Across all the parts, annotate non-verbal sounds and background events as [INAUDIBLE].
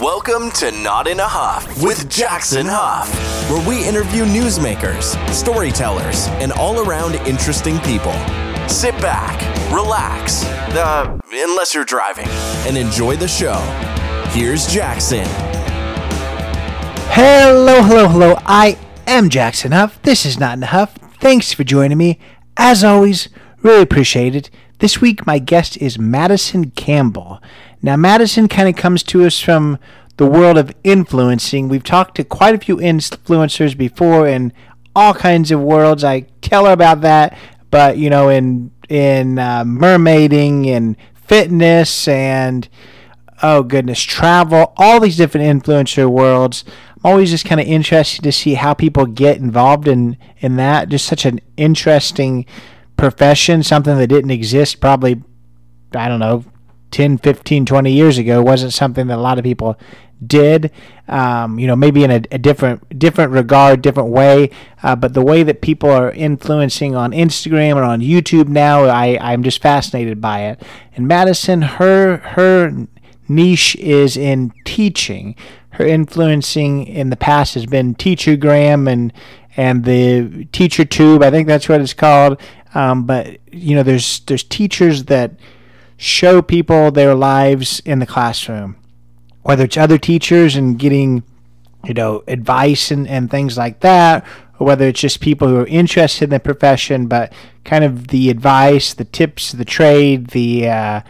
Welcome to Not in a Huff with Jackson Huff, where we interview newsmakers, storytellers, and all around interesting people. Sit back, relax, uh, unless you're driving, and enjoy the show. Here's Jackson. Hello, hello, hello. I am Jackson Huff. This is Not in a Huff. Thanks for joining me. As always, really appreciate it. This week, my guest is Madison Campbell. Now, Madison kind of comes to us from the world of influencing. We've talked to quite a few influencers before in all kinds of worlds. I tell her about that, but you know, in in uh, mermaiding and fitness and oh goodness, travel, all these different influencer worlds. I'm always just kind of interested to see how people get involved in in that. Just such an interesting profession, something that didn't exist probably I don't know 10, 15, 20 years ago wasn't something that a lot of people did. Um, you know, maybe in a, a, different different regard, different way. Uh, but the way that people are influencing on Instagram or on YouTube now, I, I'm just fascinated by it. And Madison, her her niche is in teaching. Her influencing in the past has been Teachergram and and the Teacher Tube. I think that's what it's called. Um, but you know, there's there's teachers that show people their lives in the classroom, whether it's other teachers and getting, you know, advice and, and things like that, or whether it's just people who are interested in the profession, but kind of the advice, the tips, the trade, the, uh,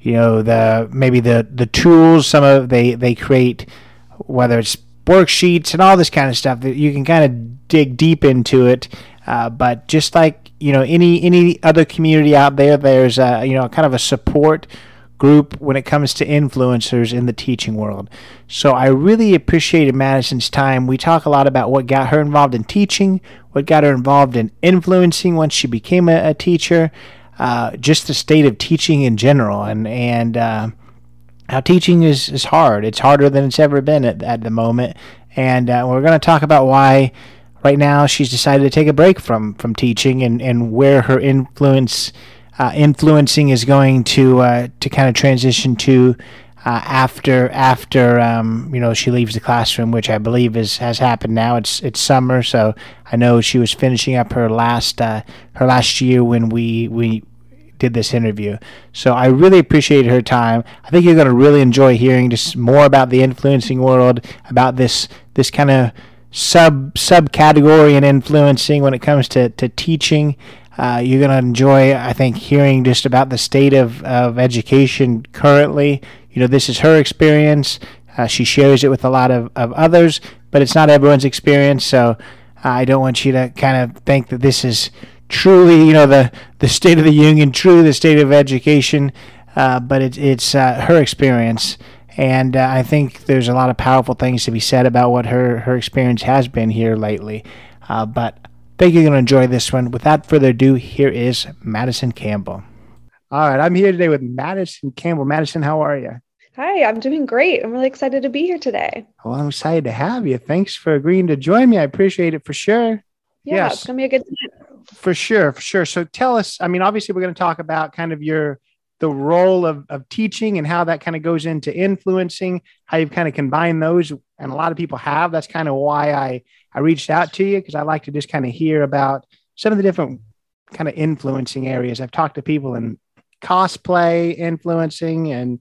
you know, the maybe the the tools. Some of they they create, whether it's worksheets and all this kind of stuff that you can kind of dig deep into it. Uh, but just like you know any any other community out there there's a you know kind of a support group when it comes to influencers in the teaching world. So i really appreciated madison's time. We talk a lot about what got her involved in teaching what got her involved in influencing once she became a, a teacher uh, just the state of teaching in general. And and uh, how teaching is, is hard. It's harder than it's ever been at, at the moment. And uh, we're going to talk about why right now she's decided to take a break from from teaching and and where her influence uh, influencing is going to uh, to kind of transition to uh, after after um, you know she leaves the classroom, which I believe is has happened now. It's it's summer, so I know she was finishing up her last uh, her last year when we we did this interview. So I really appreciate her time. I think you're going to really enjoy hearing just more about the influencing world, about this this kind of sub subcategory and influencing when it comes to, to teaching. Uh, you're going to enjoy, I think, hearing just about the state of, of education currently. You know, this is her experience. Uh, she shares it with a lot of, of others, but it's not everyone's experience. So uh, I don't want you to kind of think that this is truly, you know, the, the state of the union, truly the state of education. Uh, but it, it's uh, her experience and uh, I think there's a lot of powerful things to be said about what her, her experience has been here lately. Uh, but I think you're going to enjoy this one. Without further ado, here is Madison Campbell. All right, I'm here today with Madison Campbell. Madison, how are you? Hi, I'm doing great. I'm really excited to be here today. Well, I'm excited to have you. Thanks for agreeing to join me. I appreciate it for sure. Yeah, yes. it's gonna be a good time. For sure, for sure. So tell us. I mean, obviously, we're going to talk about kind of your the role of, of teaching and how that kind of goes into influencing, how you've kind of combined those. And a lot of people have. That's kind of why I, I reached out to you because I like to just kind of hear about some of the different kind of influencing areas. I've talked to people in cosplay influencing and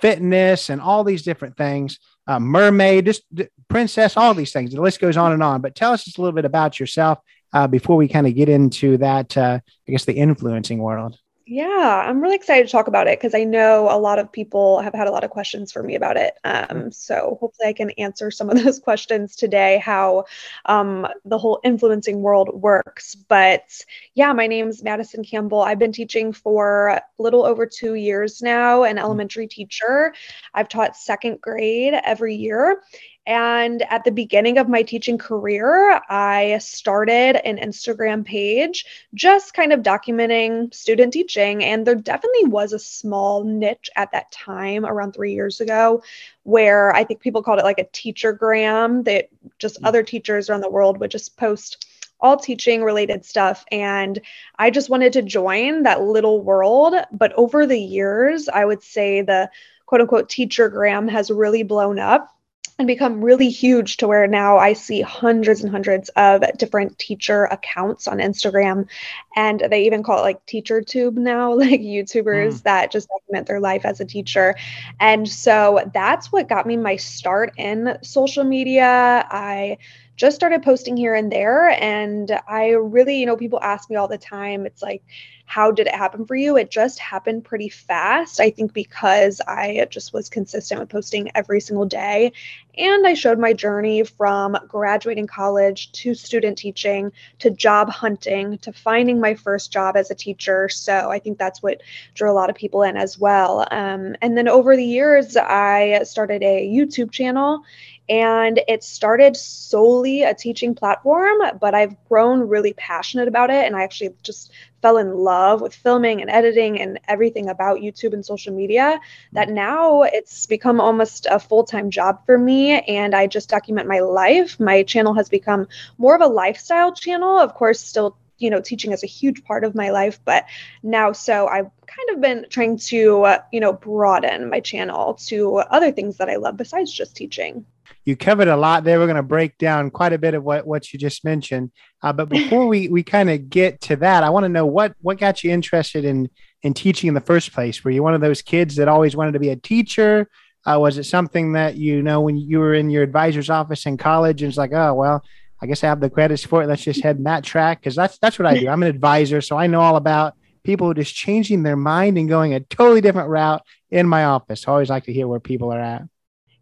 fitness and all these different things. Uh, mermaid, just princess, all these things. The list goes on and on. But tell us just a little bit about yourself uh, before we kind of get into that. Uh, I guess the influencing world. Yeah, I'm really excited to talk about it because I know a lot of people have had a lot of questions for me about it. Um, so hopefully I can answer some of [LAUGHS] those questions today, how um, the whole influencing world works. But yeah, my name's Madison Campbell. I've been teaching for a little over two years now, an mm-hmm. elementary teacher. I've taught second grade every year. And at the beginning of my teaching career, I started an Instagram page just kind of documenting student teaching. And there definitely was a small niche at that time, around three years ago, where I think people called it like a teachergram that just mm-hmm. other teachers around the world would just post all teaching related stuff. And I just wanted to join that little world. But over the years, I would say the quote unquote teacher gram has really blown up and become really huge to where now I see hundreds and hundreds of different teacher accounts on Instagram. And they even call it like teacher tube now, [LAUGHS] like YouTubers mm. that just document their life as a teacher. And so that's what got me my start in social media. I just started posting here and there. And I really, you know, people ask me all the time, it's like, how did it happen for you? It just happened pretty fast. I think because I just was consistent with posting every single day. And I showed my journey from graduating college to student teaching to job hunting to finding my first job as a teacher. So I think that's what drew a lot of people in as well. Um, and then over the years, I started a YouTube channel and it started solely a teaching platform, but I've grown really passionate about it. And I actually just fell in love with filming and editing and everything about YouTube and social media that now it's become almost a full time job for me. And I just document my life. My channel has become more of a lifestyle channel, of course, still you know teaching is a huge part of my life but now so i've kind of been trying to uh, you know broaden my channel to other things that i love besides just teaching you covered a lot there. We're going to break down quite a bit of what, what you just mentioned. Uh, but before we, we kind of get to that, I want to know what, what got you interested in, in teaching in the first place? Were you one of those kids that always wanted to be a teacher? Uh, was it something that, you know, when you were in your advisor's office in college and it's like, oh, well, I guess I have the credits for it. Let's just head in that track. Cause that's, that's what I do. I'm an advisor. So I know all about people just changing their mind and going a totally different route in my office. I always like to hear where people are at.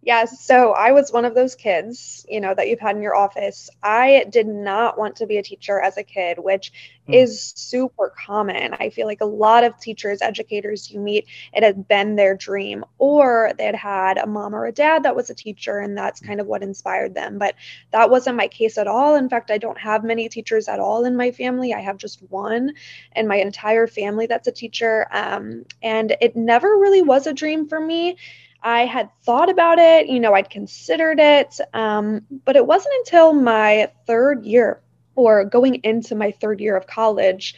Yes. So I was one of those kids, you know, that you've had in your office. I did not want to be a teacher as a kid, which mm. is super common. I feel like a lot of teachers, educators you meet, it had been their dream, or they had had a mom or a dad that was a teacher, and that's kind of what inspired them. But that wasn't my case at all. In fact, I don't have many teachers at all in my family. I have just one in my entire family that's a teacher. Um, and it never really was a dream for me I had thought about it, you know, I'd considered it, um, but it wasn't until my third year or going into my third year of college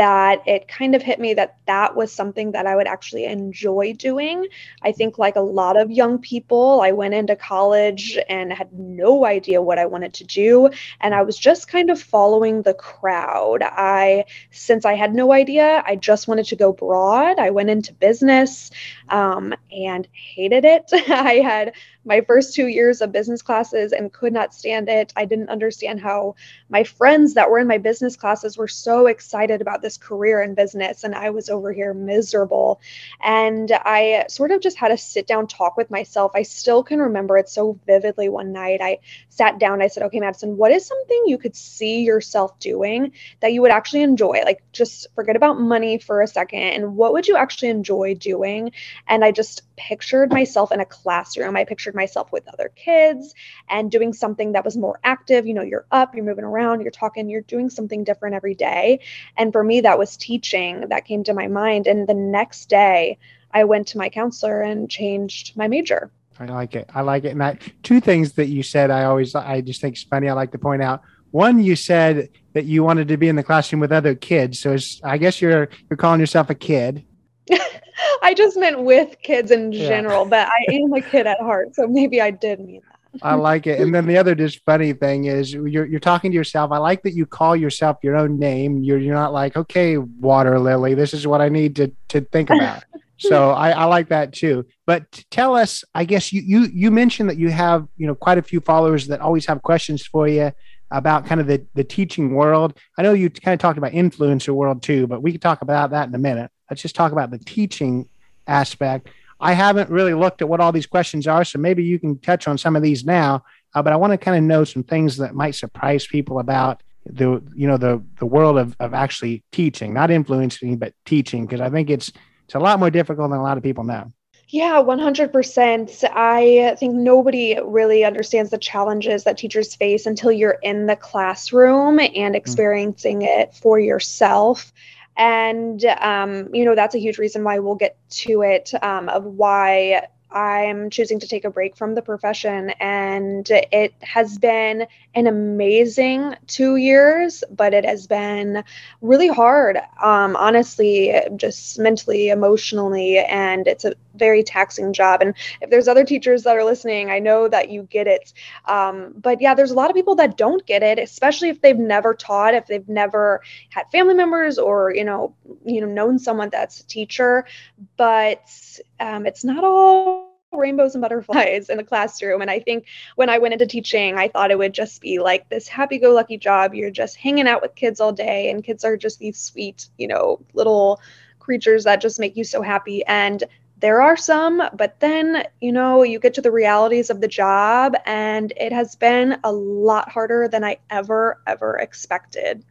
that it kind of hit me that that was something that I would actually enjoy doing. I think, like a lot of young people, I went into college and had no idea what I wanted to do. And I was just kind of following the crowd. I, since I had no idea, I just wanted to go broad. I went into business um, and hated it. [LAUGHS] I had my first two years of business classes and could not stand it. I didn't understand how my friends that were in my business classes were so excited about this career in business, and I was over here miserable. And I sort of just had a sit down talk with myself. I still can remember it so vividly one night. I sat down, I said, Okay, Madison, what is something you could see yourself doing that you would actually enjoy? Like, just forget about money for a second. And what would you actually enjoy doing? And I just pictured myself in a classroom. I pictured myself with other kids and doing something that was more active. You know, you're up, you're moving around, you're talking, you're doing something different every day. And for me, that was teaching that came to my mind. And the next day, I went to my counselor and changed my major. I like it. I like it. And I, two things that you said, I always, I just think it's funny. I like to point out. One, you said that you wanted to be in the classroom with other kids. So I guess you're you're calling yourself a kid. [LAUGHS] I just meant with kids in general, yeah. but I am a kid at heart, so maybe I did mean that. I like it. And then the other just funny thing is you're you're talking to yourself. I like that you call yourself your own name. You're you're not like, okay, water lily, this is what I need to to think about. [LAUGHS] so I, I like that too. But tell us, I guess you you you mentioned that you have, you know, quite a few followers that always have questions for you about kind of the, the teaching world. I know you kind of talked about influencer world too, but we can talk about that in a minute. Let's just talk about the teaching aspect. I haven't really looked at what all these questions are, so maybe you can touch on some of these now. Uh, but I want to kind of know some things that might surprise people about the you know the the world of, of actually teaching, not influencing, but teaching, because I think it's it's a lot more difficult than a lot of people know. Yeah, 100%. I think nobody really understands the challenges that teachers face until you're in the classroom and mm. experiencing it for yourself and um, you know that's a huge reason why we'll get to it um, of why I'm choosing to take a break from the profession. And it has been an amazing two years, but it has been really hard, um, honestly, just mentally, emotionally. And it's a very taxing job. And if there's other teachers that are listening, I know that you get it. Um, but yeah, there's a lot of people that don't get it, especially if they've never taught, if they've never had family members or you know, you know, known someone that's a teacher. But um, it's not all rainbows and butterflies in the classroom. And I think when I went into teaching, I thought it would just be like this happy go lucky job. You're just hanging out with kids all day, and kids are just these sweet, you know, little creatures that just make you so happy. And there are some, but then, you know, you get to the realities of the job, and it has been a lot harder than I ever, ever expected,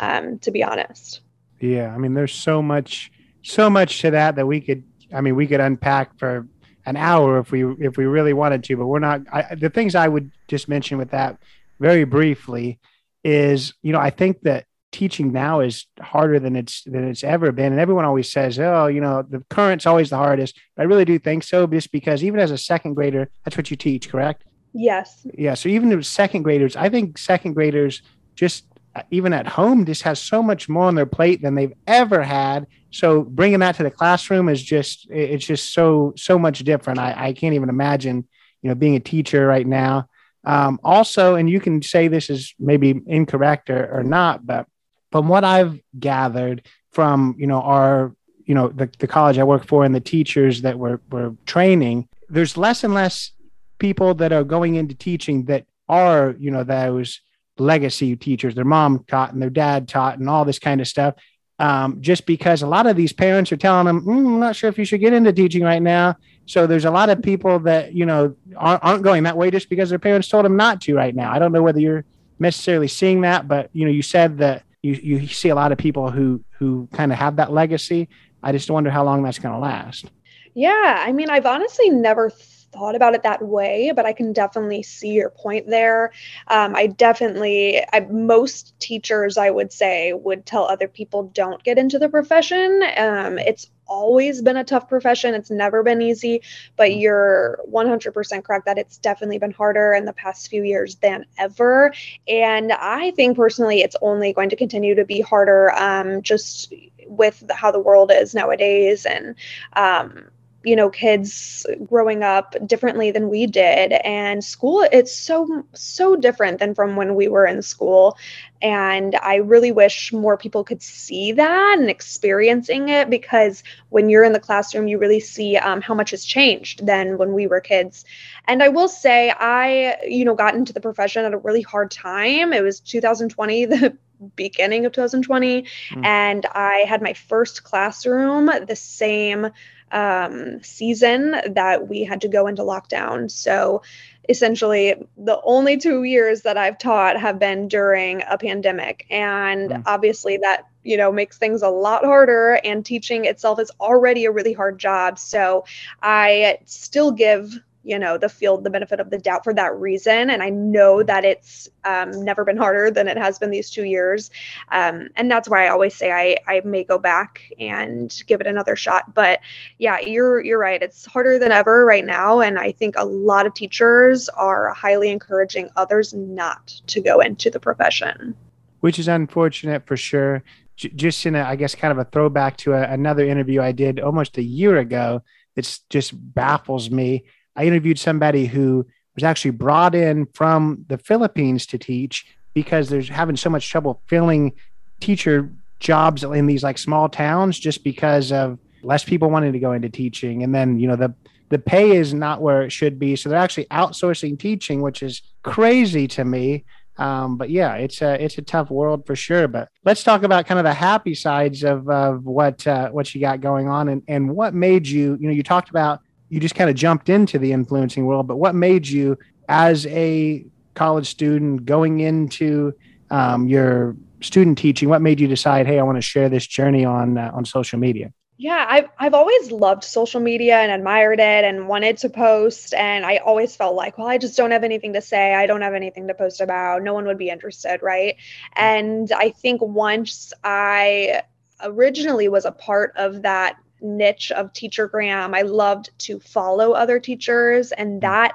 um, to be honest. Yeah. I mean, there's so much, so much to that that we could, I mean, we could unpack for an hour if we if we really wanted to but we're not I, the things i would just mention with that very briefly is you know i think that teaching now is harder than it's than it's ever been. And everyone always says oh you know the current's always the hardest. But i really do think so just because even as a second grader that's what you teach correct? Yes. Yeah so even the second graders i think second graders just even at home just has so much more on their plate than they've ever had so bringing that to the classroom is just it's just so so much different i, I can't even imagine you know being a teacher right now um, also and you can say this is maybe incorrect or, or not but from what i've gathered from you know our you know the, the college i work for and the teachers that we're, we're training there's less and less people that are going into teaching that are you know those legacy teachers. Their mom taught and their dad taught and all this kind of stuff. Um, just because a lot of these parents are telling them, mm, I'm not sure if you should get into teaching right now. So there's a lot of people that, you know, aren't, aren't going that way just because their parents told them not to right now. I don't know whether you're necessarily seeing that, but, you know, you said that you, you see a lot of people who, who kind of have that legacy. I just wonder how long that's going to last. Yeah. I mean, I've honestly never thought about it that way, but I can definitely see your point there. Um, I definitely, I, most teachers, I would say, would tell other people don't get into the profession. Um, it's always been a tough profession. It's never been easy, but mm. you're 100% correct that it's definitely been harder in the past few years than ever. And I think personally, it's only going to continue to be harder um, just with the, how the world is nowadays. And, um, you know kids growing up differently than we did. And school it's so so different than from when we were in school. And i really wish more people could see that and experiencing it because when you're in the classroom you really see um, how much has changed than when we were kids. And i will say i you know got into the profession at a really hard time. It was 2020 [LAUGHS] the beginning of 2020 mm. and i had my first classroom the same um, season that we had to go into lockdown. So essentially, the only two years that I've taught have been during a pandemic. And mm. obviously, that you know makes things a lot harder and teaching itself is already a really hard job so i still give you know the field the benefit of the doubt for that reason. And i know that it's um, never been harder than it has been these two years. Um, and that's why i always say I, I may go back and give it another shot. But yeah you're you're right. It's harder than ever right now. And i think a lot of teachers are highly encouraging others not to go into the profession. Which is unfortunate for sure. J- just in a i guess kind of a throwback to a, another interview i did almost a year ago it just baffles me I interviewed somebody who was actually brought in from the Philippines to teach because there's having so much trouble filling teacher jobs in these like small towns just because of less people wanting to go into teaching. And then you know the the pay is not where it should be. So they're actually outsourcing teaching which is crazy to me. Um, but yeah it's a it's a tough world for sure. But let's talk about kind of the happy sides of, of what uh, what you got going on and, and what made you you know you talked about you just kind of jumped into the influencing world, but what made you, as a college student, going into um, your student teaching, what made you decide, hey, I want to share this journey on uh, on social media? Yeah, I've I've always loved social media and admired it and wanted to post. And I always felt like, well, I just don't have anything to say. I don't have anything to post about. No one would be interested, right? And I think once I originally was a part of that niche of Teacher teachergram. I loved to follow other teachers, and mm. that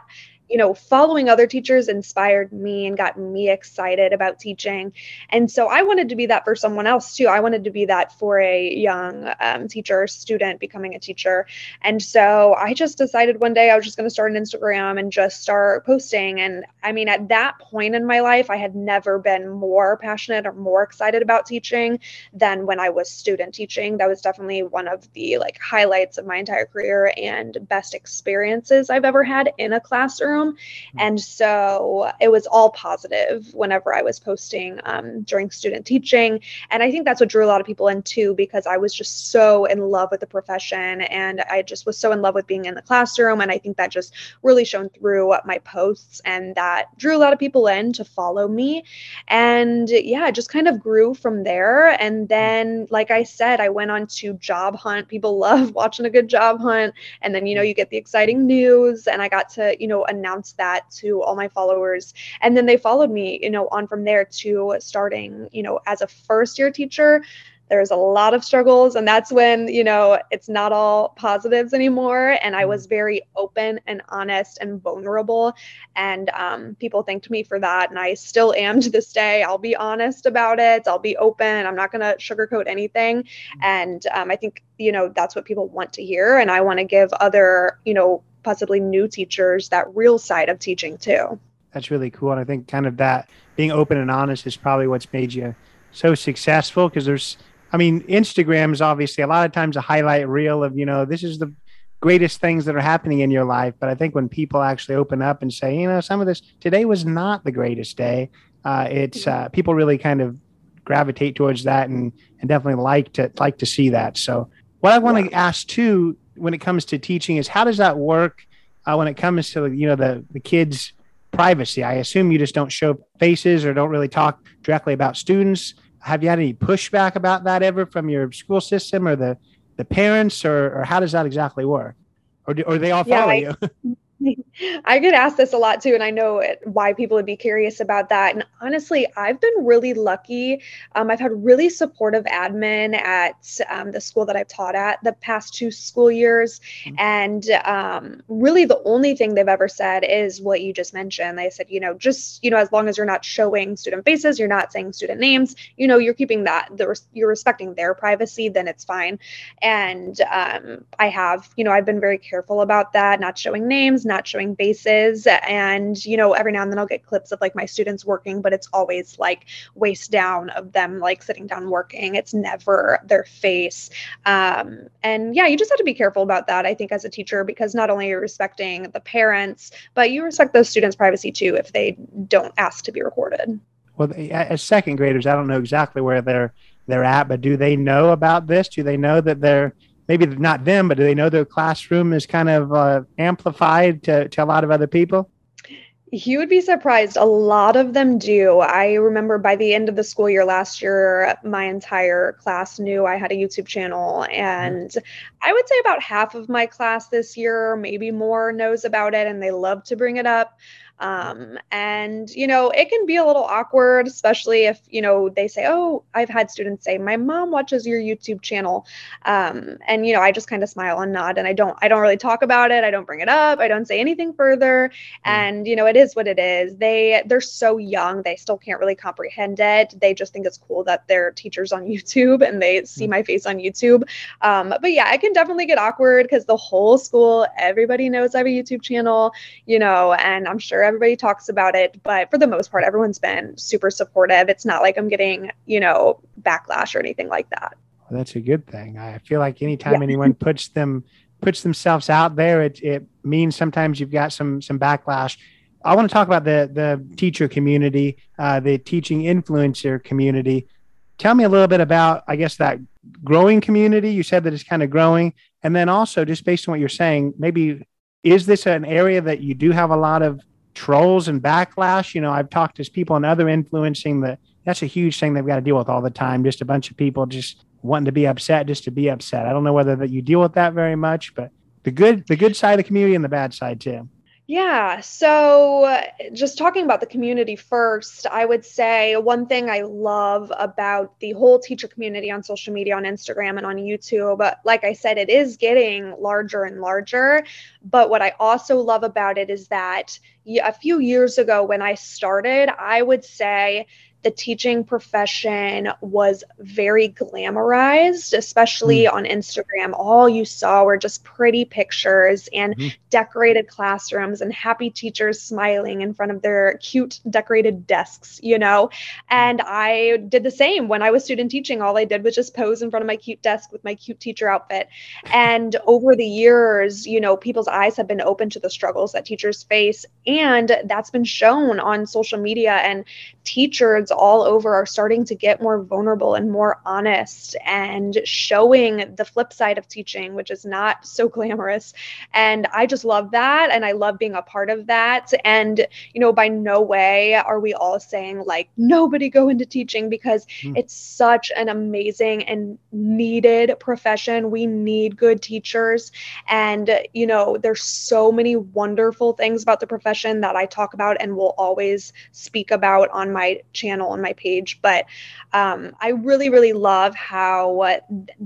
you know, following other teachers inspired me and got me excited about teaching. And so I wanted to be that for someone else too. I wanted to be that for a young um, teacher, student becoming a teacher. And so I just decided one day I was just going to start an Instagram and just start posting. And I mean, at that point in my life, I had never been more passionate or more excited about teaching than when I was student teaching. That was definitely one of the like highlights of my entire career and best experiences I've ever had in a classroom room. Hmm. And so it was all positive whenever I was posting um, during student teaching. And I think that's what drew a lot of people in too, because I was just so in love with the profession and I just was so in love with being in the classroom. And I think that just really shone through my posts and that drew a lot of people in to follow me. And yeah, it just kind of grew from there. And then, like I said, I went on to job hunt. People [LAUGHS] love watching a good job hunt. And then, you know, you get the exciting news. And I got to, you know, announce announced that to all my followers. And then they followed me, you know, on from there to starting, you know, as a first year teacher. There's a lot of struggles and that's when you know it's not all positives anymore. And i was mm-hmm. very open and honest and vulnerable. And um, people thanked me for that. And i still am to this day. I'll be honest about it. I'll be open. I'm not going to sugarcoat anything. Mm-hmm. and um, i think you know that's what people want to hear. And i want to give other you know possibly new teachers that real side of teaching too. That's really cool. And I think kind of that being open and honest is probably what's made you so successful because there's, I mean, Instagram is obviously a lot of times a highlight reel of, you know, this is the greatest things that are happening in your life. But I think when people actually open up and say, you know, some of this today was not the greatest day, uh, it's uh, people really kind of gravitate towards that and, and definitely like to like to see that. So what I want to ask too when it comes to teaching is how does that work uh, when it comes to you know the the kids privacy? I assume you just don't show faces or don't really talk directly about students. Have you had any pushback about that ever from your school system or the the parents or, or how does that exactly work? Or do, or they all follow yeah, I, you [LAUGHS] [LAUGHS] I get asked this a lot too, and I know it, why people would be curious about that. And honestly, I've been really lucky. Um, I've had really supportive admin at um, the school that I've taught at the past two school years. Mm-hmm. And um, really, the only thing they've ever said is what you just mentioned. They said, you know, just, you know, as long as you're not showing student faces, you're not saying student names, you know, you're keeping that, the, you're respecting their privacy, then it's fine. And um, I have, you know, I've been very careful about that, not showing names not showing faces. And, you know, every now and then I'll get clips of like my students working, but it's always like waist down of them like sitting down working. It's never their face. Um, and yeah, you just have to be careful about that, I think, as a teacher, because not only are you respecting the parents, but you respect those students' privacy too if they don't ask to be recorded. Well, as second graders, I don't know exactly where they're they're at, but do they know about this? Do they know that they're maybe not them, but do they know their classroom is kind of uh, amplified to, to a lot of other people? You would be surprised. A lot of them do. I remember by the end of the school year last year, my entire class knew I had a YouTube channel. And mm-hmm. I would say about half of my class this year, maybe more, knows about it and they love to bring it up. Um, and, you know, it can be a little awkward, especially if, you know, they say, oh, I've had students say, my mom watches your YouTube channel. Um, and, you know, I just kind of smile and nod and I don't, I don't really talk about it. I don't bring it up. I don't say anything further. Mm. And, you know, it is what it is. They, they're so young. They still can't really comprehend it. They just think it's cool that their teachers on [LAUGHS] YouTube and they see mm. my face on YouTube. Um, but yeah, it can definitely get awkward because the whole school, everybody knows I have a YouTube channel, you know, and I'm sure everybody talks about it, but for the most part, everyone's been super supportive. It's not like I'm getting, you know, backlash or anything like that. Well, that's a good thing. I feel like anytime yeah. anyone [LAUGHS] puts them puts themselves out there, it it means sometimes you've got some some backlash. I want to talk about the the teacher community, uh, the teaching influencer community. Tell me a little bit about, I guess, that growing community. You said that it's kind of growing, and then also just based on what you're saying, maybe is this an area that you do have a lot of trolls and backlash. You know, I've talked to people and other influencing that that's a huge thing they've got to deal with all the time. Just a bunch of people just wanting to be upset just to be upset. I don't know whether that you deal with that very much, but the good the good side of the community and the bad side too. Yeah. So, uh, just talking about the community first, I would say one thing I love about the whole teacher community on social media, on Instagram and on YouTube, but like I said, it is getting larger and larger. But what I also love about it is that a few years ago when I started, I would say the teaching profession was very glamorized, especially mm. on Instagram. All you saw were just pretty pictures and mm-hmm. decorated classrooms and happy teachers smiling in front of their cute decorated desks, you know? And I did the same when I was student teaching. All I did was just pose in front of my cute desk with my cute teacher outfit. And over the years, you know, people's eyes have been open to the struggles that teachers face. And that's been shown on social media. And teachers all over are starting to get more vulnerable and more honest and showing the flip side of teaching, which is not so [LAUGHS] glamorous. And I just love that. And I love being a part of that. And, you know, by no way are we all saying, like, nobody go into teaching because mm. it's such an amazing and needed profession. We need good teachers. And, you know, there's so many wonderful things about the profession that I talk about and will always speak about on my channel on my page. But um, I really, really love how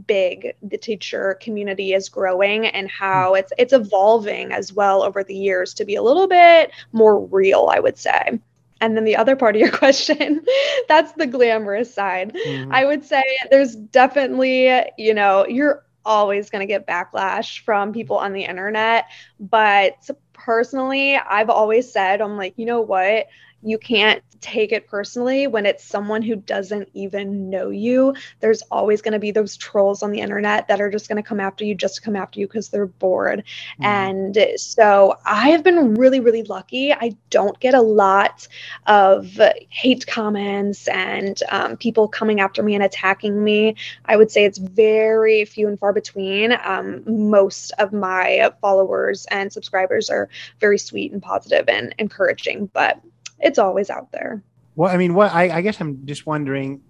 big the teacher community is growing and how it's it's evolving as well over the years to be a little bit more real, I would say. And then the other part of your [LAUGHS] question, that's the glamorous side. Mm-hmm. I would say there's definitely, you know, you're always going to get backlash from people on the internet. But personally, I've always said, I'm like, you know what? You can't take it personally when it's someone who doesn't even know you. There's always going to be those trolls on the internet that are just going to come after you just to come after you because they're bored. Mm. And so I have been really, really lucky. I don't get a lot of hate comments and um, people coming after me and attacking me. I would say it's very few and far between. Um, most of my followers and subscribers are very sweet and positive and encouraging, but it's always out there. Well, I mean, what I, I guess I'm just wondering.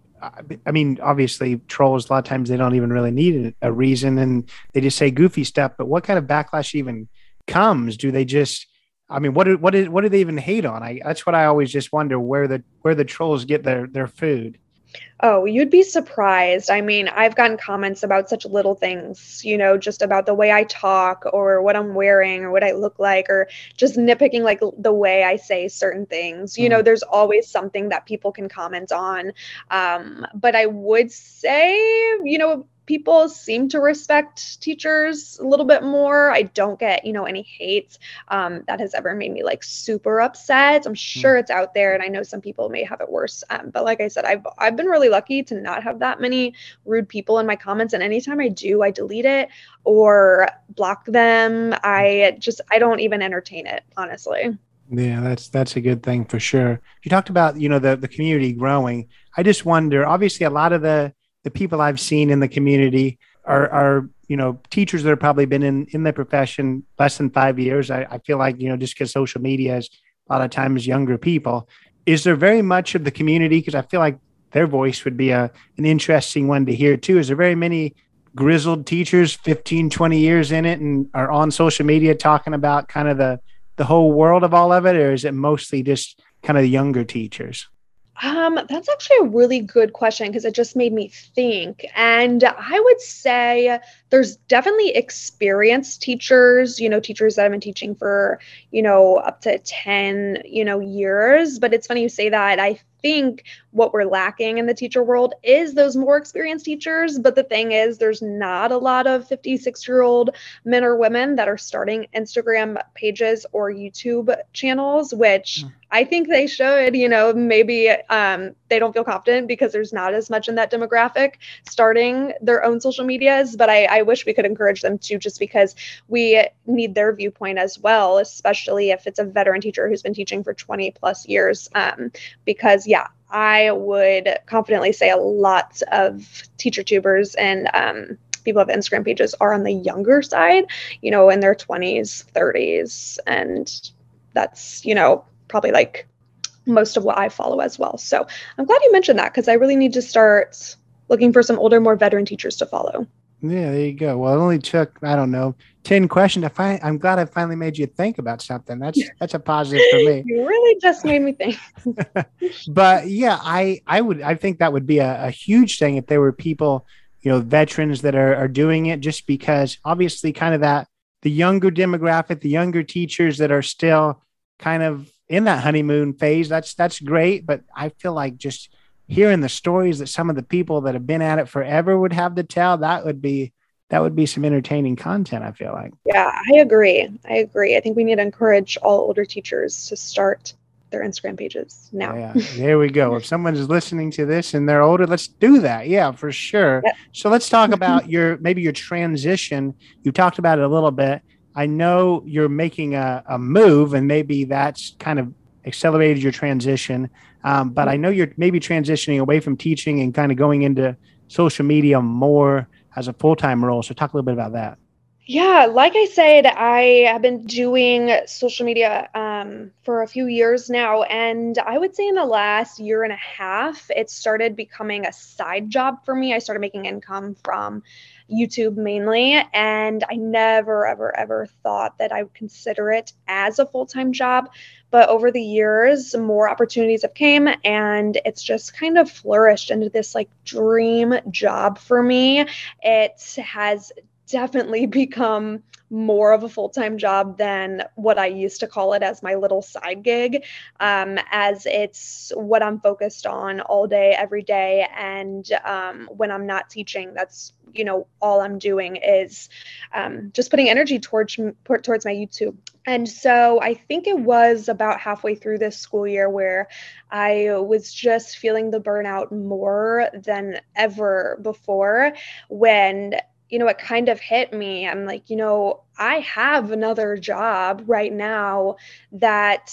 I mean, obviously, trolls a lot of times they don't even really need a reason, and they just say goofy stuff. But what kind of backlash even comes? Do they just? I mean, what do, what is what do they even hate on? I that's what I always just wonder where the where the trolls get their their food. Oh, you'd be surprised. I mean, I've gotten comments about such little things, you know, just about the way I talk or what I'm wearing or what I look like or just nitpicking like the way I say certain things. You mm. know, there's always something that people can comment on. Um, but I would say, you know, people seem to respect teachers a little bit more. I don't get, you know, any hate um, that has ever made me like super upset. I'm hmm. sure it's out there, and I know some people may have it worse. Um, but like I said, I've I've been really lucky to not have that many rude people in my comments, and anytime I do, I delete it or block them. I just I don't even entertain it, honestly. Yeah, that's that's a good thing for sure. You talked about you know the the community growing. I just wonder. Obviously, a lot of the the people I've seen in the community are, are you know teachers that have probably been in in the profession less than five years. I, I feel like you know just because social media is a lot of times younger people. Is there very much of the community? Because I feel like their voice would be a an interesting one to hear too. Is there very many grizzled teachers 15 20 years in it and are on social media talking about kind of the the whole world of all of it or is it mostly just kind of the younger teachers um, that's actually a really good question because it just made me think. And I would say there's definitely experienced teachers, you know, teachers that have been teaching for, you know, up to 10, you know, years. But it's funny you say that. I think what we're lacking in the teacher world is those more experienced teachers. But the thing is, there's not a lot of 56 year old men or women that are starting Instagram pages or YouTube channels, which mm. I think they should. You know, maybe um, they don't feel confident because there's not as much in that demographic starting their own social medias. But I, I wish we could encourage them to just because we need their viewpoint as well, especially if it's a veteran teacher who's been teaching for 20 plus years. Um, because, yeah, I would confidently say a lot of teacher tubers and um, people have Instagram pages are on the younger side, you know, in their 20s, 30s. And that's, you know, probably like most of what I follow as well. So I'm glad you mentioned that because I really need to start looking for some older, more veteran teachers to follow. Yeah, there you go. Well, it only took I don't know ten questions. I find I'm glad I finally made you think about something. That's [LAUGHS] that's a positive for me. You really just made me think. [LAUGHS] but yeah, I I would I think that would be a, a, huge thing if there were people, you know, veterans that are are doing it just because obviously kind of that the younger demographic, the younger teachers that are still kind of in that honeymoon phase. That's that's great, but I feel like just hearing the stories that some of the people that have been at it forever would have to tell, that would be that would be some entertaining content, I feel like. Yeah, I agree. I agree. I think we need to encourage all older teachers to start their Instagram pages now. Yeah, there we go. if [LAUGHS] someone is listening to this and they're older, let's do that. Yeah, for sure. Yep. So let's talk [LAUGHS] about your maybe your transition. You talked about it a little bit. I know you're making a, a move, and maybe that's kind of accelerated your transition. Um, but I know you're maybe transitioning away from teaching and kind of going into social media more as a full time role. So, talk a little bit about that. Yeah, like I said, I have been doing social media um, for a few years now. And I would say in the last year and a half, it started becoming a side job for me. I started making income from YouTube mainly. And I never, ever, ever thought that I would consider it as a full time job. But over the years, more opportunities have came and it's just kind of flourished into this like dream job for me. It has definitely [LAUGHS] become more of a full time job than what I used to call it as my little side gig, um, as it's what I'm focused on all day, every day. And um, when I'm not teaching, that's you know all I'm doing is um, just putting energy towards towards my YouTube. And so I think it was about halfway through this school year where I was just feeling the burnout more than ever before when you know, it kind of hit me. I'm like, you know, I have another job right now that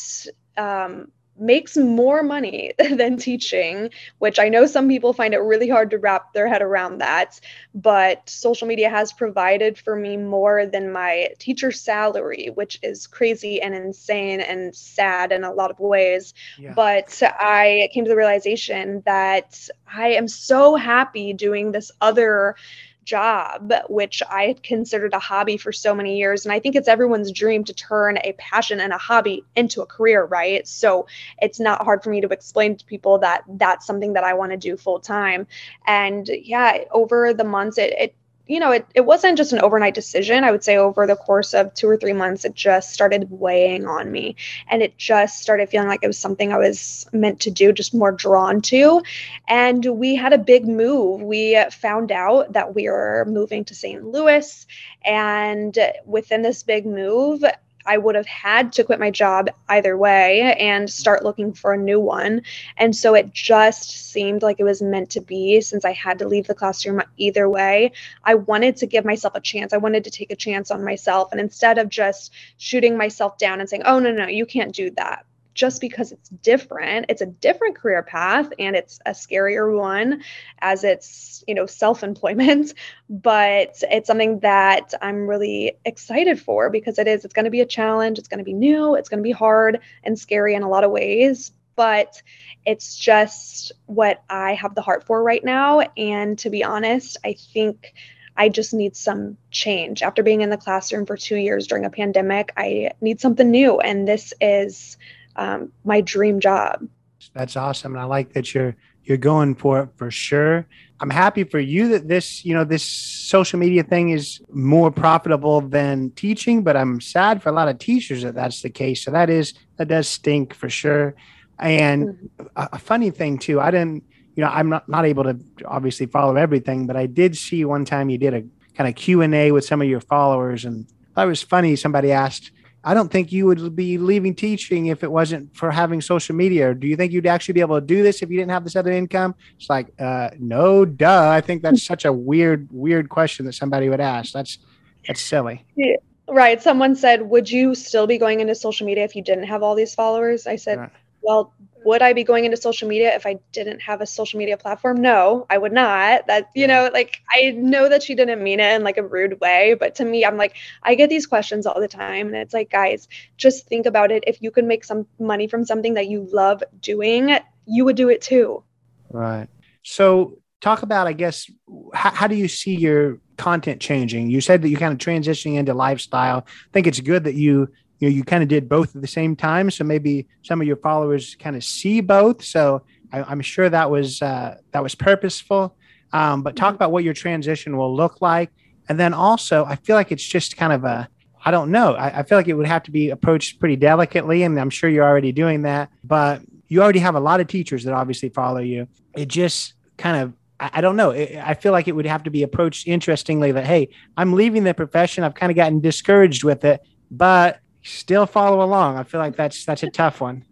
um, makes more money [LAUGHS] than teaching, which I know some people find it really hard to wrap their head around that. But social media has provided for me more than my teacher salary, which is crazy and insane and sad in a lot of ways. Yeah. But I came to the realization that I am so happy doing this other job, which I had considered a hobby for so many years. And I think it's everyone's dream to turn a passion and a hobby into a career, right? So it's not hard for me to explain to people that that's something that I want to do full time. And yeah, over the months, it, it you know, it, it wasn't just an overnight decision. I would say over the course of two or three months, it just started weighing on me. And it just started feeling like it was something I was meant to do, just more drawn to. And we had a big move. We found out that we were moving to St. Louis. And within this big move, I would have had to quit my job either way and start looking for a new one. And so it just seemed like it was meant to be since I had to leave the classroom either way. I wanted to give myself a chance. I wanted to take a chance on myself. And instead of just shooting myself down and saying, oh, no, no, you can't do that, just because it's different it's a different career path and it's a scarier one as it's you know self-employment [LAUGHS] but it's something that i'm really excited for because it is it's going to be a challenge it's going to be new it's going to be hard and scary in a lot of ways but it's just what i have the heart for right now and to be honest i think I just need some change. After being in the classroom for two years during a pandemic, I need something new. And this is um, my dream job. That's awesome, and I like that you're you're going for it for sure. I'm happy for you that this you know this social media thing is more profitable than teaching, but I'm sad for a lot of teachers that that's the case. So that is that does stink for sure. And mm-hmm. a, a funny thing too, I didn't you know I'm not not able to obviously follow everything, but I did see one time you did a kind of Q and A with some of your followers, and that was funny. Somebody asked I don't think you would be leaving teaching if it wasn't for having social media. Do you think you'd actually be able to do this if you didn't have this other income? It's like, uh, no, duh. I think that's such a weird, weird question that somebody would ask. That's that's silly. Yeah, right. Someone said, "Would you still be going into social media if you didn't have all these followers?" I said, right. "Well, would I be going into social media if I didn't have a social media platform? No, I would not. That, you know, like I know that she didn't mean it in like a rude way, but to me, I'm like, I get these questions all the time. And it's like, guys, just think about it. If you could make some money from something that you love doing, you would do it too. Right. So talk about, I guess, how, how do you see your content changing? You said that you kind of transitioning into lifestyle. I think it's good that you you know you kind of did both at the same time. So maybe some of your followers kind of see both. So I, am sure that was uh, that was purposeful. Um, but talk mm-hmm. about what your transition will look like, and then also I feel like it's just kind of a I don't know. I, I, feel like it would have to be approached pretty delicately, and I'm sure you're already doing that. But you already have a lot of teachers that obviously follow you. It just kind of I, I don't know. I feel like it would have to be approached interestingly. That hey, I'm leaving the profession. I've kind of gotten discouraged with it, but still follow along. I feel like that's that's a tough one.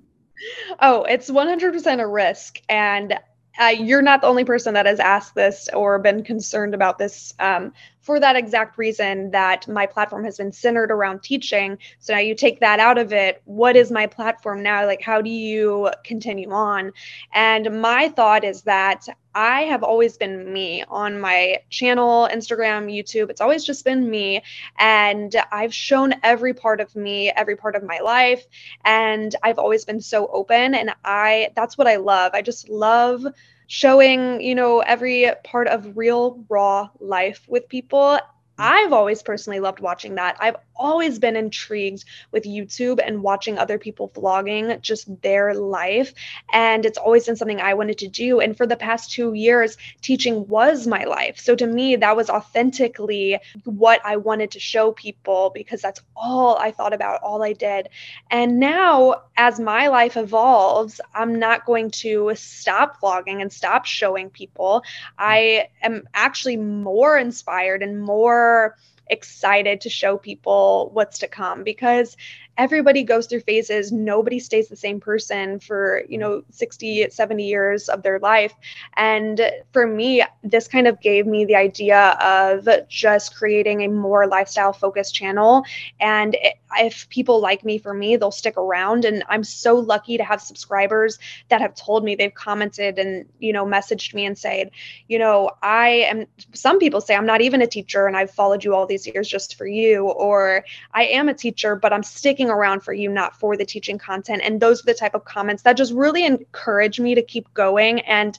Oh, it's 100% a risk, and uh, you're not the only person that has asked this or been concerned about this um, for that exact reason that my platform has been centered around teaching. So now you take that out of it. What is my platform now? Like, how do you continue on? And my thought is that I have always been me on my channel, Instagram, YouTube. It's always just been me. And I've shown every part of me, every part of my life. And I've always been so open. And I, that's what I love. I just love showing, you know, every part of real raw life with people I've always personally loved watching that. I've always been intrigued with YouTube and watching other people vlogging just their life. And it's always been something I wanted to do. And for the past two years, teaching was my life. So to me, that was authentically what I wanted to show people because that's all I thought about, all I did. And now, as my life evolves, I'm not going to stop vlogging and stop showing people. I am actually more inspired and more excited to show people what's to come because everybody goes through phases. Nobody stays the same person for you know 60 70 years of their life. And for me this kind of gave me the idea of just creating a more lifestyle focused channel. And if people like me for me they'll stick around. And i'm so lucky to have subscribers that have told me they've commented and you know messaged me and said you know i am some people say i'm not even a teacher and i've followed you all these years just for you or i am a teacher but i'm sticking around for you, not for the teaching content. And those are the type of comments that just really encourage me to keep going. And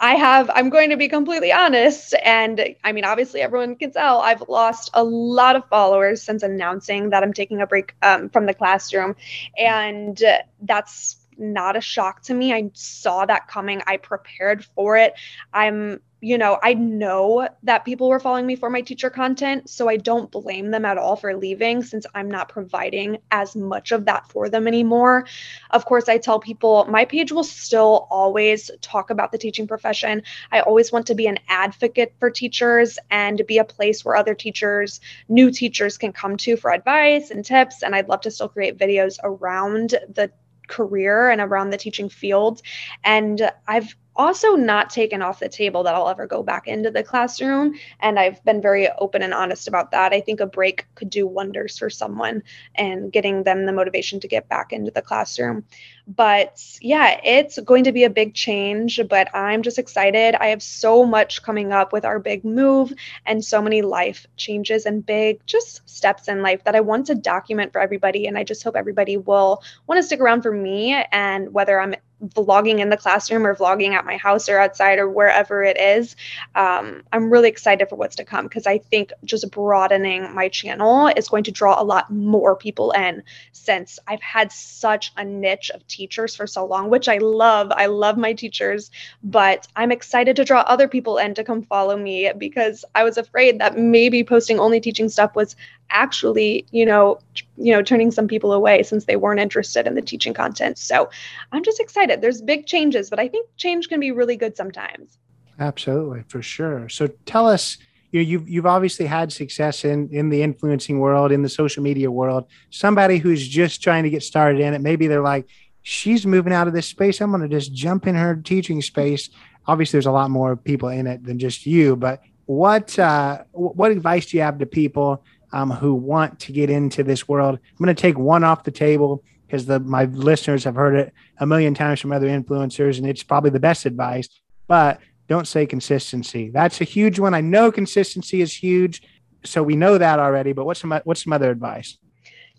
I have, I'm going to be completely honest. And I mean, obviously, everyone can tell I've lost a lot of followers since announcing that I'm taking a break um, from the classroom. And that's not a shock to me. I saw that coming. I prepared for it. I'm you know, I know that people were following me for my teacher content, so I don't blame them at all for leaving since I'm not providing as much of that for them anymore. Of course, I tell people my page will still always talk about the teaching profession. I always want to be an advocate for teachers and be a place where other teachers, new teachers can come to for advice and tips. And I'd love to still create videos around the career and around the teaching field. And I've also not taken off the table that I'll ever go back into the classroom. And I've been very open and honest about that. I think a break could do wonders for someone and getting them the motivation to get back into the classroom. But yeah, it's going to be a big change, but I'm just excited. I have so much coming up with our big move and so many life changes and big just steps in life that I want to document for everybody. And I just hope everybody will want to stick around for me and whether I'm vlogging in the classroom or vlogging at my house or outside or wherever it is. Um, I'm really excited for what's to come because I think just broadening my channel is going to draw a lot more people in since I've had such a niche of teachers for so long, which I love. I love my teachers, but I'm excited to draw other people in to come follow me because I was afraid that maybe posting only teaching stuff was actually, you know, you know, turning some people away since they weren't interested in the teaching content. So I'm just excited. There's big changes, but I think change can be really good sometimes. Absolutely, for sure. So tell us, you know, you've you've obviously had success in in the influencing world, in the social media world. Somebody who's just trying to get started in it, maybe they're like, she's moving out of this space. I'm going to just jump in her teaching space. Obviously, there's a lot more people in it than just you. But what uh, what advice do you have to people um, who want to get into this world. I'm going to take one off the table because the my listeners have heard it a million times from other influencers, and it's probably the best advice. But don't say consistency. That's a huge one. I know consistency is huge, so we know that already. But what's some what's some other advice?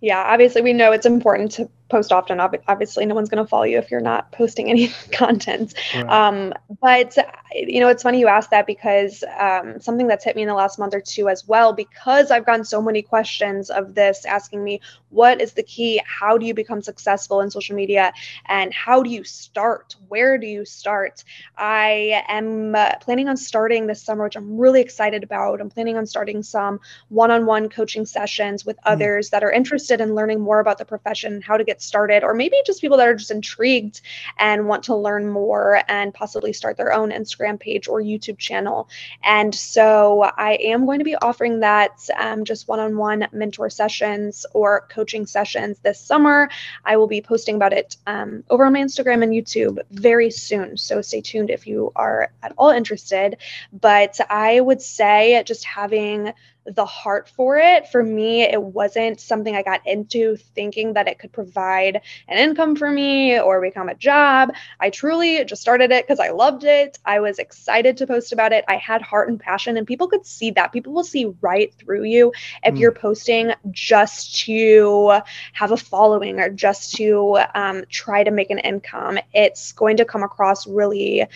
Yeah, obviously we know it's important to post often. Obviously, no one's going to follow you if you're not posting any [LAUGHS] content. Right. Um, but you know, it's funny you asked that because um, something that's hit me in the last month or two as well, because I've gotten so many questions of this asking me, what is the key? How do you become successful in social media? And how do you start? Where do you start? I am uh, planning on starting this summer, which I'm really excited about. I'm planning on starting some one on one coaching sessions with mm. others that are interested in learning more about the profession, how to get started, or maybe just people that are just intrigued and want to learn more and possibly start their own Instagram page or YouTube channel. And so I am going to be offering that um, just one on one mentor sessions or coaching sessions this summer. I will be posting about it um, over on my Instagram and YouTube very soon. So stay tuned if you are at all interested. But I would say just having the heart for it. For me, it wasn't something I got into thinking that it could provide an income for me or become a job. I truly just started it because I loved it. I was excited to post about it. I had heart and passion, and people could see that. People will see right through you if mm. you're posting just to have a following or just to um, try to make an income. It's going to come across really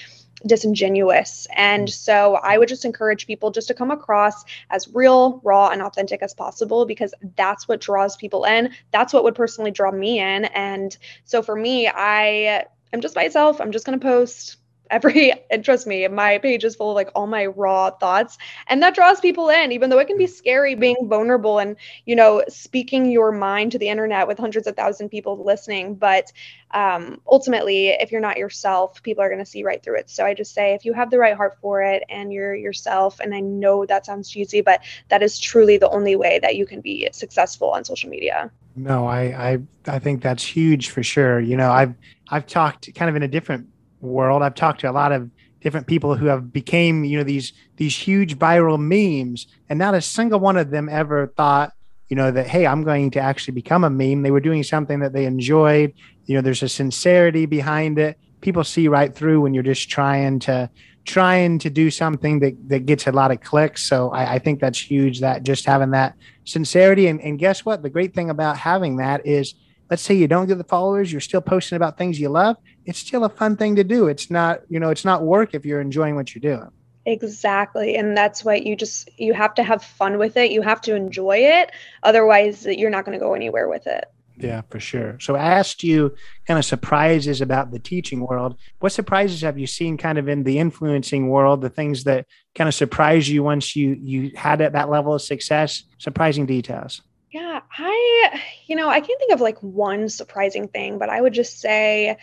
disingenuous. And mm. so I would just encourage people just to come across as real, raw, and authentic as possible because that's what draws people in. That's what would personally draw me in. And so for me, I am just myself. I'm just going to post every and [LAUGHS] trust me my page is full of like all my raw thoughts. And that draws people in even though it can be scary being vulnerable and you know speaking your mind to the internet with hundreds of thousand people listening. But um, ultimately if you're not yourself people are going to see right through it. So i just say if you have the right heart for it and you're yourself and i know that sounds cheesy but that is truly the only way that you can be successful on social media. No i i, I think that's huge for sure. You know i've i've talked kind of in a different world. I've talked to a lot of different people who have became, you know, these these huge viral memes, and not a single one of them ever thought, you know, that hey, I'm going to actually become a meme. They were doing something that they enjoyed. You know, there's a sincerity behind it. People see right through when you're just trying to trying to do something that, that gets a lot of clicks. So I, I think that's huge that just having that sincerity. And, and guess what? The great thing about having that is let's say you don't get the followers, you're still posting about things you love. It's still a fun thing to do. It's not, you know, it's not work if you're enjoying what you're doing. Exactly. And that's what you just you have to have fun with it. You have to enjoy it. Otherwise, you're not going to go anywhere with it. Yeah, for sure. So I asked you kind of surprises about the teaching world. What surprises have you seen kind of in the influencing world, the things that kind of surprise you once you you had at that level of success, surprising details? Yeah, I, you know, I can't think of like one surprising thing, but I would just say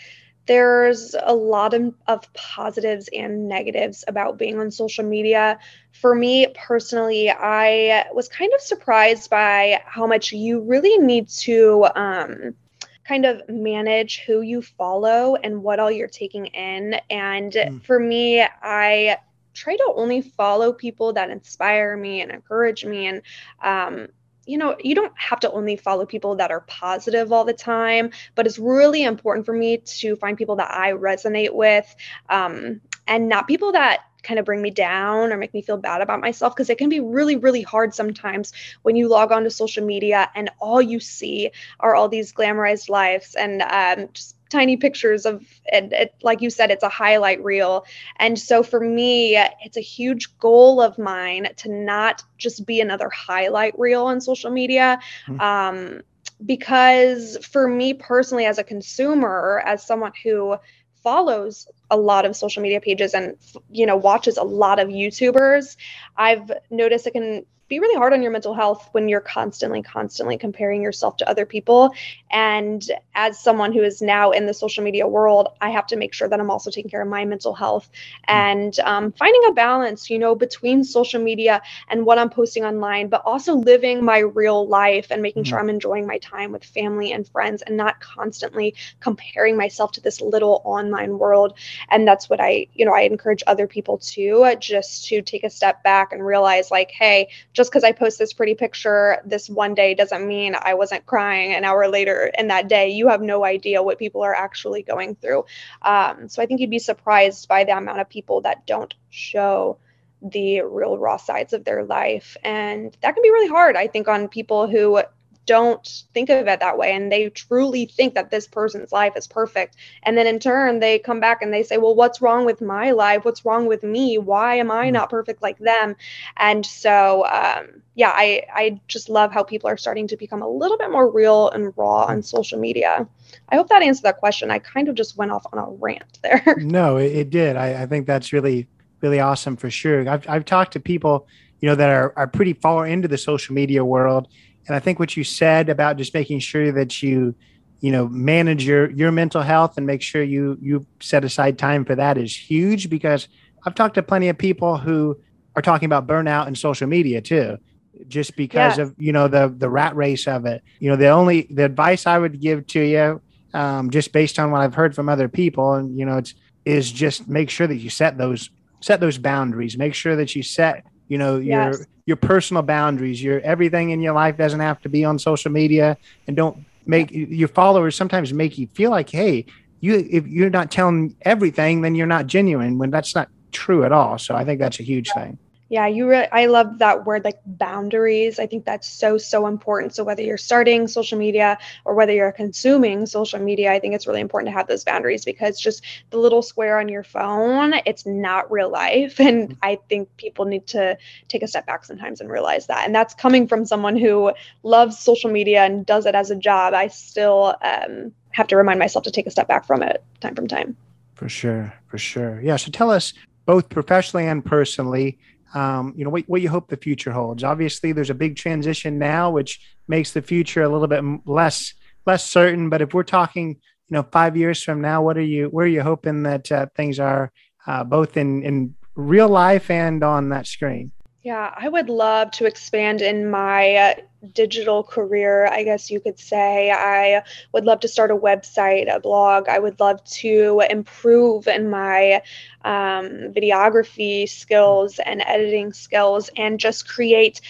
there's a lot of, of positives and negatives about being on social media. For me personally, I was kind of surprised by how much you really need to um, kind of manage who you follow and what all you're taking in. And mm. for me, I try to only follow people that inspire me and encourage me and um, you know, you don't have to only follow people that are positive all the time, but it's really important for me to find people that I resonate with um, and not people that kind of bring me down or make me feel bad about myself because it can be really really hard sometimes when you log on to social media and all you see are all these glamorized lives and um, just tiny pictures of and it, like you said it's a highlight reel and so for me it's a huge goal of mine to not just be another highlight reel on social media mm-hmm. um, because for me personally as a consumer as someone who follows a lot of social media pages and you know watches a lot of youtubers i've noticed it can be really hard on your mental health when you're constantly, constantly comparing yourself to other people. And as someone who is now in the social media world, I have to make sure that I'm also taking care of my mental health hmm. and um, finding a balance, you know, between social media and what I'm posting online, but also living my real life and making mm-hmm. sure I'm enjoying my time with family and friends and not constantly comparing myself to this little online world. And that's what I, you know, I encourage other people to just to take a step back and realize, like, hey, just because I post this pretty picture this one day doesn't mean I wasn't crying an hour later in that day. You have no idea what people are actually going through. Um, so I think you'd be surprised by the amount of people that don't show the real raw sides of their life. And that can be really hard, I think, on people who don't think of it that way and they truly think that this person's life is perfect. And then in turn they come back and they say well what's wrong with my life? What's wrong with me? Why am i mm. not perfect like them? And so um, yeah i i just love how people are starting to become a little bit more real and raw on social media. I hope that answered that question. I kind of just went off on a rant there. [LAUGHS] No it, it did. I, I think that's really really awesome for sure. I've, I've talked to people you know, that are, are pretty far into the social media world. And I think what you said about just making sure that you, you know, manage your, your mental health and make sure you, you set aside time for that is huge because I've talked to plenty of people who are talking about burnout and social media too, just because of, you know, the, the rat race of it. You know, the only, the advice I would give to you, um, just based on what I've heard from other people and, you know, it's, is just make sure that you set those, set those boundaries, make sure that you set you know your yes. your personal boundaries your everything in your life doesn't have to be on social media and don't make your followers sometimes make you feel like hey you if you're not telling everything then you're not genuine when that's not true at all. So i think that's a huge thing yeah, you really, I love that word like boundaries. I think that's so, so important. So, whether you're starting social media or whether you're consuming social media, I think it's really important to have those boundaries because just the little square on your phone, it's not real life. [LAUGHS] And mm-hmm. I think people need to take a step back sometimes and realize that. And that's coming from someone who loves social media and does it as a job. I still um, have to remind myself to take a step back from it time from time. For sure. For sure. Yeah. So, tell us both professionally and personally um, you know what, what you hope the future holds. Obviously, there's a big transition now, which makes the future a little bit less less certain. But if we're talking, you know, five years from now, what are you where are you hoping that uh, things are, uh, both in in real life and on that screen? Yeah, I would love to expand in my uh, digital career, I guess you could say. I would love to start a website, a blog. I would love to improve in my um, videography skills and editing skills and just create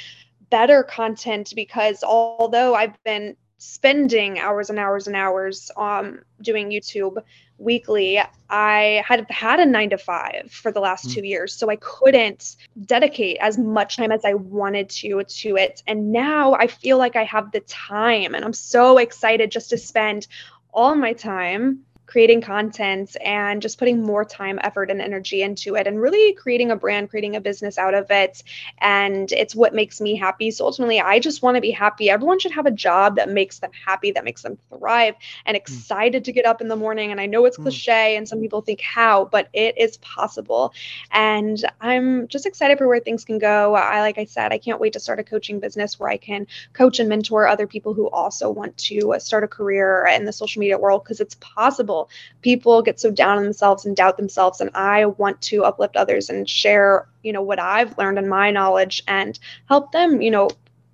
better content because although I've been spending hours and hours and hours um, doing YouTube, weekly, I had had a nine to five for the last mm. two years. So I couldn't dedicate as much time as I wanted to to it. And now I feel like I have the time and I'm so excited just to spend all my time creating content and just putting more time, effort, and energy into it and really creating a brand, creating a business out of it. And it's what makes me happy. So ultimately, I just want to be happy. Everyone should have a job that makes them happy, that makes them thrive and hmm. excited mm. to get up in the morning. And I know it's mm. cliche and some people think how, but it is possible. And I'm just excited for where things can go. I, like I said, I can't wait to start a coaching business where I can coach and mentor other people who also want to start a career in the social media world because it's possible people people get so down on themselves and doubt themselves and i want to uplift others and share you know what i've learned and my knowledge and help them you know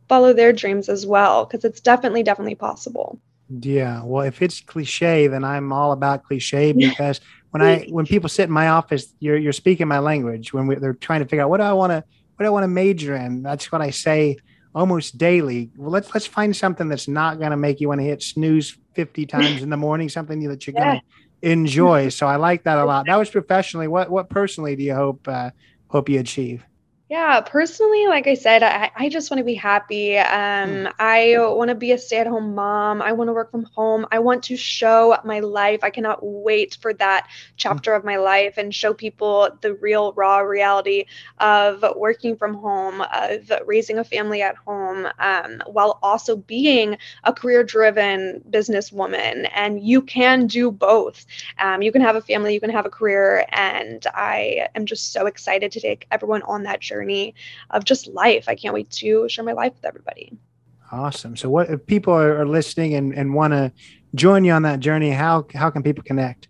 follow their dreams as well because it's definitely definitely possible. Yeah well if it's cliche then i'm all about cliche [LAUGHS] because when i when [LAUGHS] people sit in my office you're you're speaking my language. When we, they're trying to figure out what do i want to what do i want to major in that's what i say almost daily. Well, let's let's find something that's not going to make you want to hit snooze 50 [LAUGHS] times in the morning, something that you're yeah. going to enjoy. So I like that a lot. That was professionally. What what personally do you hope uh, hope you achieve? Yeah, personally, like I said, I, I just want to be happy. Um, mm. I want to be a stay at home mom. I want to work from home. I want to show my life. I cannot wait for that chapter mm. of my life and show people the real, raw reality of working from home, of raising a family at home, um, while also being a career driven businesswoman. And you can do both. Um, you can have a family, you can have a career. And I am just so excited to take everyone on that journey journey of just life. I can't wait to share my life with everybody. Awesome. So, what if people are, listening and, and want to join you on that journey? How how can people connect?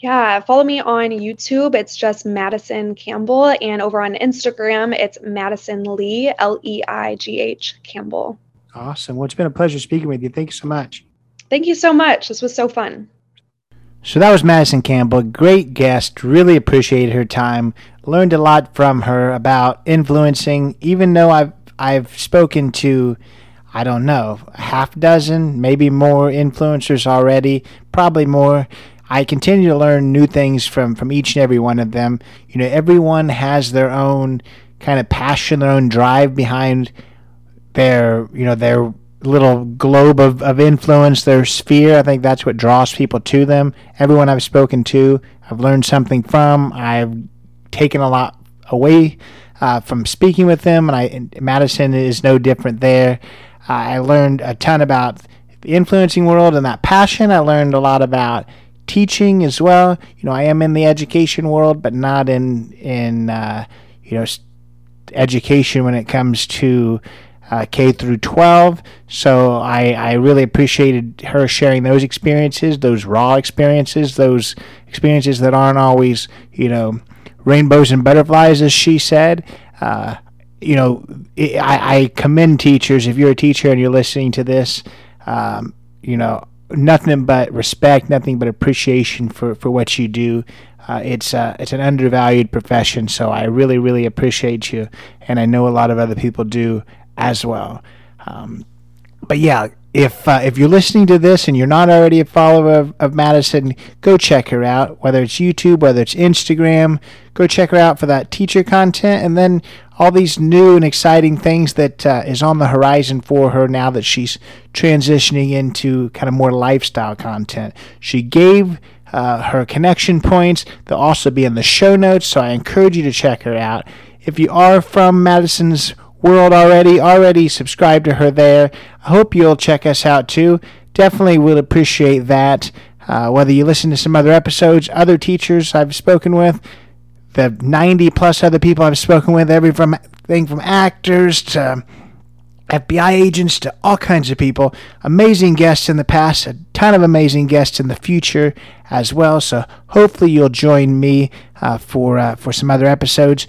Yeah, follow me on YouTube. It's just Madison Campbell, and over on Instagram, it's Madison Leigh L E I G H Campbell. Awesome. Well, it's been a pleasure speaking with you. Thank you so much. Thank you so much. This was so fun. So that was Madison Campbell, great guest. Really appreciated her time. Learned a lot from her about influencing. Even though I've I've spoken to, I don't know, a half dozen, maybe more influencers already, probably more. I continue to learn new things from from each and every one of them. You know, everyone has their own kind of passion, their own drive behind their you know their little globe of, of influence, their sphere. I think that's what draws people to them. Everyone I've spoken to, I've learned something from. I've taken a lot away uh, from speaking with them, and I and Madison is no different there. Uh, I learned a ton about the influencing world and that passion. I learned a lot about teaching as well. You know, I am in the education world, but not in in uh, you know education when it comes to uh, K through 12. So I, I really appreciated her sharing those experiences, those raw experiences, those experiences that aren't always, you know, rainbows and butterflies, as she said. Uh, you know, I, I, commend teachers. If you're a teacher and you're listening to this, um, you know, nothing but respect, nothing but appreciation for, for what you do. Uh, it's uh, it's an undervalued profession, so I really really appreciate you, and I know a lot of other people do as well. Um, but yeah, if uh, if you're listening to this and you're not already a follower of, of Madison, go check her out. Whether it's YouTube, whether it's Instagram, go check her out for that teacher content, and then all these new and exciting things that uh, is on the horizon for her now that she's transitioning into kind of more lifestyle content. She gave uh, her connection points. They'll also be in the show notes, so I encourage you to check her out. If you are from Madison's world already, already subscribe to her there. I hope you'll check us out too. Definitely would appreciate that. Uh, whether you listen to some other episodes, other teachers I've spoken with, the 90 plus other people I've spoken with, everything from from actors to FBI agents to all kinds of people. Amazing guests in the past, a ton of amazing guests in the future as well. So hopefully you'll join me uh, for uh, for some other episodes.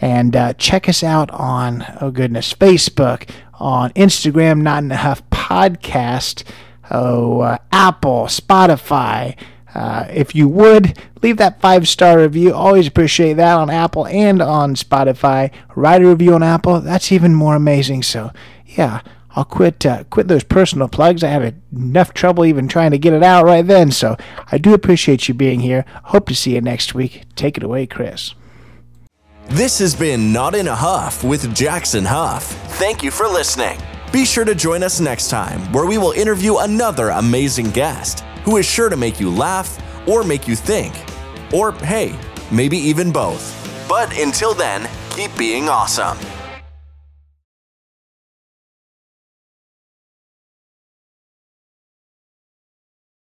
And uh, check us out on, oh goodness, Facebook, on Instagram, Not in a Huff Podcast, oh, uh, Apple, Spotify. Uh, if you would, leave that five star review. Always appreciate that on Apple and on Spotify. Write a review on Apple. That's even more amazing. So, yeah, I'll quit uh, quit those personal plugs. I have enough trouble even trying to get it out right then. So I do appreciate you being here. Hope to see you next week. Take it away, Chris. This has been Not in a Huff with Jackson Huff. Thank you for listening. Be sure to join us next time where we will interview another amazing guest who is sure to make you laugh or make you think. Or hey, maybe even both. But until then, keep being awesome.